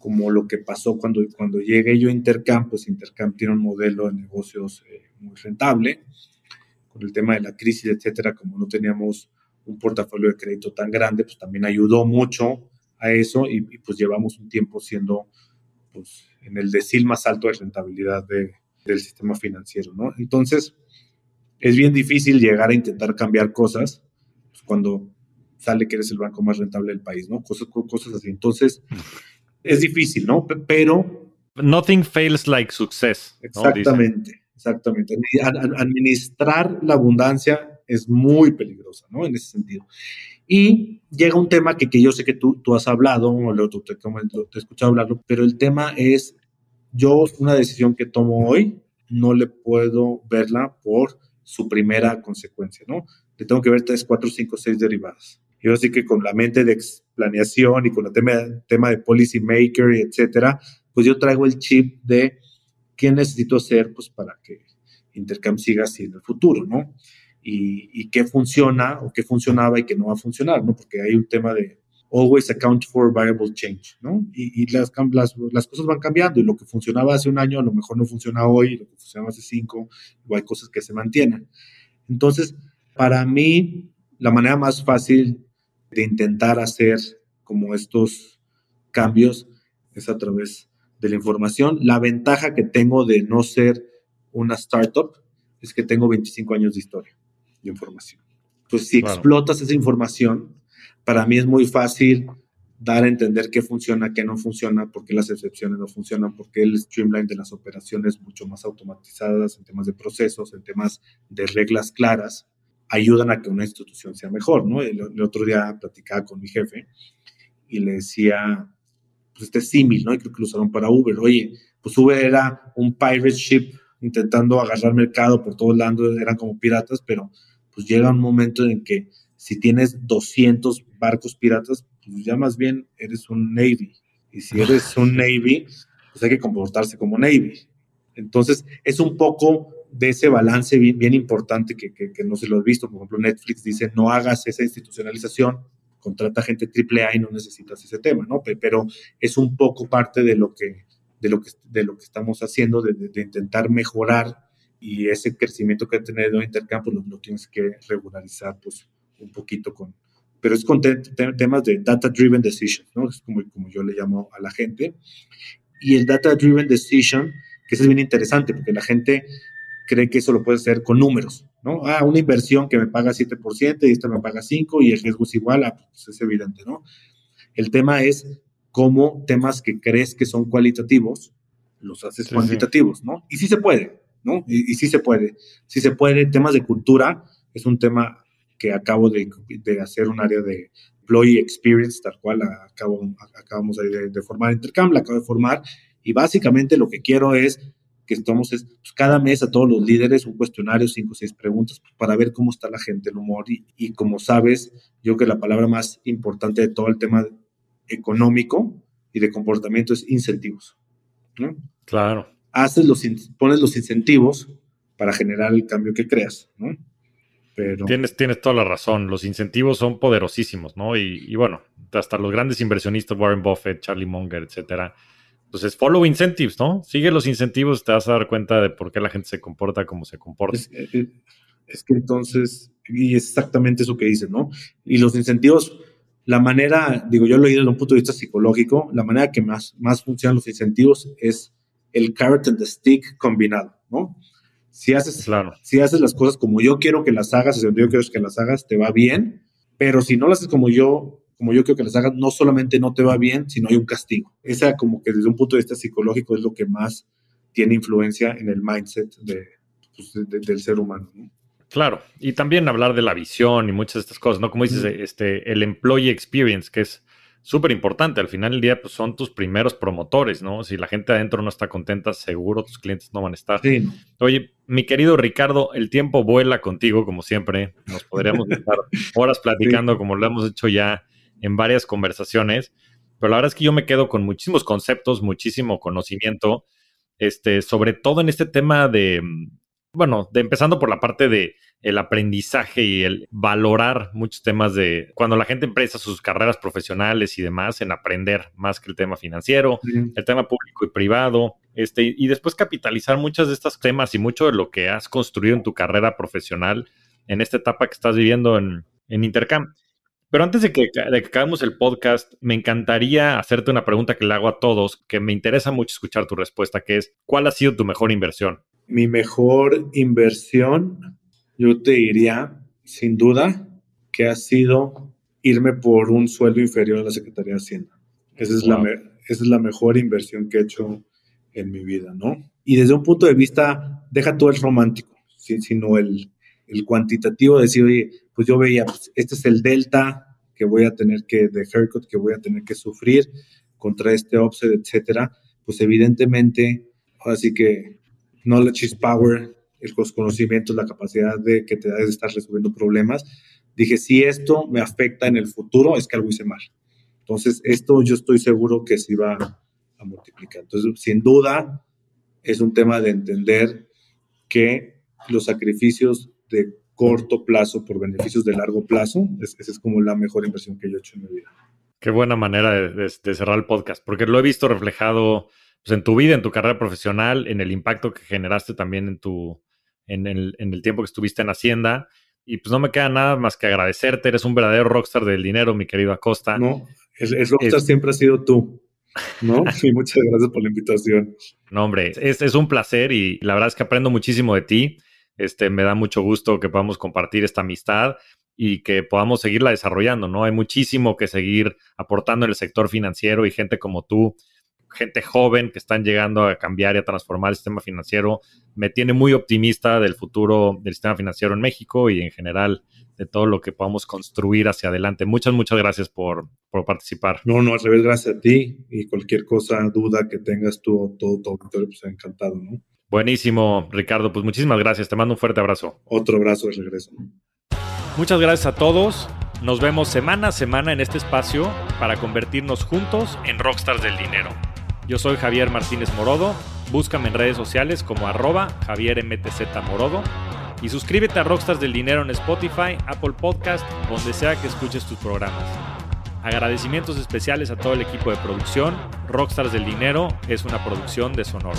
como lo que pasó cuando, cuando llegué yo a Intercam, pues Intercam tiene un modelo de negocios eh, muy rentable, con el tema de la crisis, etcétera, como no teníamos un portafolio de crédito tan grande, pues también ayudó mucho a eso y, pues llevamos un tiempo siendo pues, en el decil más alto de rentabilidad de, del sistema financiero, ¿no? Entonces, es bien difícil llegar a intentar cambiar cosas pues, cuando sale que eres el banco más rentable del país, ¿no? Cosas, cosas así. Entonces, es difícil, ¿no? Pero... Nothing fails like success. Exactamente, exactamente. Administrar la abundancia es muy peligrosa, ¿no? En ese sentido. Y llega un tema que, que yo sé que tú, tú has hablado, o te, te, te he escuchado hablarlo, pero el tema es, yo una decisión que tomo hoy, no le puedo verla por su primera consecuencia, ¿no? Le tengo que ver tres, cuatro, cinco, seis derivadas. Yo así que con la mente de planeación y con el tema, tema de policy maker, etcétera, pues yo traigo el chip de qué necesito hacer pues para que Intercam siga así en el futuro, ¿no? Y, y, qué funciona o qué funcionaba y qué no va a funcionar, ¿no? Porque hay un tema de always account for variable change, ¿no? Y, y las, las, las, cosas van cambiando y lo que funcionaba hace un año a lo mejor no funciona hoy, lo que funcionaba hace cinco, o hay cosas que se mantienen. Entonces, para mí, la manera más fácil de intentar hacer como estos cambios es a través de la información. La ventaja que tengo de no ser una startup es que tengo 25 años de historia de información. Pues si explotas esa información, para mí es muy fácil dar a entender qué funciona, qué no funciona, por qué las excepciones no funcionan, por qué el streamline de las operaciones mucho más automatizadas en temas de procesos, en temas de reglas claras, ayudan a que una institución sea mejor, ¿no? El, el otro día platicaba con mi jefe y le decía, pues este símil, ¿no? Y creo que lo usaron para Uber. Oye, pues Uber era un pirate ship intentando agarrar mercado por todos lados, eran como piratas, pero pues llega un momento en que si tienes 200 barcos piratas, pues ya más bien eres un Navy. Y si eres un *laughs* Navy, pues hay que comportarse como Navy. Entonces, es un poco de ese balance bien, importante que, que, no se lo he visto. Por ejemplo, Netflix dice, no hagas esa institucionalización, contrata gente AAA y no necesitas ese tema, ¿no? Pero es un poco parte de lo que, de lo que, de lo que estamos haciendo, de, intentar mejorar y ese crecimiento que ha tenido Intercam, pues lo, lo, tienes que regularizar pues un poquito con, pero es con te, te, temas de data driven decision, ¿no? Es como, como yo le llamo a la gente. Y el data driven decision, que es bien interesante porque la gente cree que eso lo puede hacer con números, ¿no? Ah, una inversión que me paga 7% y esta me paga 5% y el riesgo es igual, ah, pues es evidente, ¿no? El tema es cómo temas que crees que son cualitativos, los haces sí, cuantitativos, sí. ¿no? Y sí se puede, ¿no? Y, y, sí se puede. Sí se puede. Temas de cultura es un tema que acabo de, de hacer un área de employee experience, tal cual acabo, acabamos de, de formar Intercam, la acabo de formar, y básicamente lo que quiero es que estamos es, pues, cada mes a todos los líderes un cuestionario, cinco o seis preguntas, pues, para ver cómo está la gente, el humor. Y, y, como sabes, yo creo que la palabra más importante de todo el tema económico y de comportamiento es incentivos. ¿no? Claro. Haces los, pones los incentivos para generar el cambio que creas, ¿no? Pero... Tienes, tienes toda la razón. Los incentivos son poderosísimos, ¿no? Y, y, bueno, hasta los grandes inversionistas, Warren Buffett, Charlie Munger, etcétera. Entonces, follow incentives, ¿no? Sigue los incentivos, te vas a dar cuenta de por qué la gente se comporta como se comporta. Es, es, es que entonces, y es exactamente eso que dices, ¿no? Y los incentivos, la manera, digo, yo lo he oído desde un punto de vista psicológico, la manera que más, más funcionan los incentivos es el carrot and the stick combinado, ¿no? Si haces, claro. si haces las cosas como yo quiero que las hagas, si yo quiero que las hagas, te va bien, pero si no las haces como yo, como yo quiero que las hagas, no solamente no te va bien, sino hay un castigo. Esa como que desde un punto de vista psicológico es lo que más tiene influencia en el mindset de, pues, de, de, del ser humano. ¿no? Claro, y también hablar de la visión y muchas de estas cosas, ¿no? Como dices, este, el employee experience, que es súper importante. Al final del día, pues son tus primeros promotores, ¿no? Si la gente adentro no está contenta, seguro tus clientes no van a estar. Sí. Oye, mi querido Ricardo, el tiempo vuela contigo, como siempre. Nos podríamos *laughs* estar horas platicando, sí. como lo hemos hecho ya en varias conversaciones. Pero la verdad es que yo me quedo con muchísimos conceptos, muchísimo conocimiento, este, sobre todo en este tema de, bueno, de empezando por la parte de el aprendizaje y el valorar muchos temas de cuando la gente empieza sus carreras profesionales y demás en aprender más que el tema financiero, sí. el tema público y privado, este, y después capitalizar muchos de estos temas y mucho de lo que has construido en tu carrera profesional en esta etapa que estás viviendo en, en Intercam. Pero antes de que, de que acabemos el podcast, me encantaría hacerte una pregunta que le hago a todos, que me interesa mucho escuchar tu respuesta, que es, ¿cuál ha sido tu mejor inversión? Mi mejor inversión yo te diría, sin duda, que ha sido irme por un sueldo inferior a la Secretaría de Hacienda. Esa es, wow. la, esa es la mejor inversión que he hecho en mi vida, ¿no? Y desde un punto de vista, deja todo el romántico, sino el, el cuantitativo, decir, oye, pues yo veía, pues este es el delta que voy a tener que, de haircut, que voy a tener que sufrir contra este offset, etcétera, pues evidentemente, así que knowledge is power, el conocimiento, la capacidad de que te da de estar resolviendo problemas. Dije, si esto me afecta en el futuro, es que algo hice mal. Entonces, esto yo estoy seguro que se va a multiplicar. Entonces, sin duda, es un tema de entender que los sacrificios de corto plazo por beneficios de largo plazo, esa es como la mejor inversión que yo he hecho en mi vida. Qué buena manera de, cerrar el podcast, porque lo he visto reflejado pues, en tu vida, en tu carrera profesional, en el impacto que generaste también en tu, en el, en el tiempo que estuviste en Hacienda. Y pues no me queda nada más que agradecerte. Eres un verdadero rockstar del dinero, mi querido Acosta. No, el, rockstar siempre ha sido tú. ¿no? *laughs* Y muchas gracias por la invitación. No, hombre, es, es, un placer y la verdad es que aprendo muchísimo de ti. Este, me da mucho gusto que podamos compartir esta amistad y que podamos seguirla desarrollando, ¿no? Hay muchísimo que seguir aportando en el sector financiero y gente como tú, gente joven que están llegando a cambiar y a transformar el sistema financiero, me tiene muy optimista del futuro del sistema financiero en México y en general de todo lo que podamos construir hacia adelante. Muchas, muchas gracias por, participar. No, no, al revés, gracias a ti y cualquier cosa, duda que tengas tú, todo tu auditorio, pues encantado, ¿no? Buenísimo, Ricardo. Pues muchísimas gracias. Te mando un fuerte abrazo. Otro abrazo de regreso. Muchas gracias a todos. Nos vemos semana a semana en este espacio para convertirnos juntos en rockstars del dinero. Yo soy Javier Martínez Morodo. Búscame en redes sociales como arroba Javier MTZ Morodo. Y suscríbete a Rockstars del Dinero en Spotify, Apple Podcast, donde sea que escuches tus programas. Agradecimientos especiales a todo el equipo de producción. Rockstars del Dinero es una producción de Sonoro.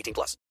18 plus.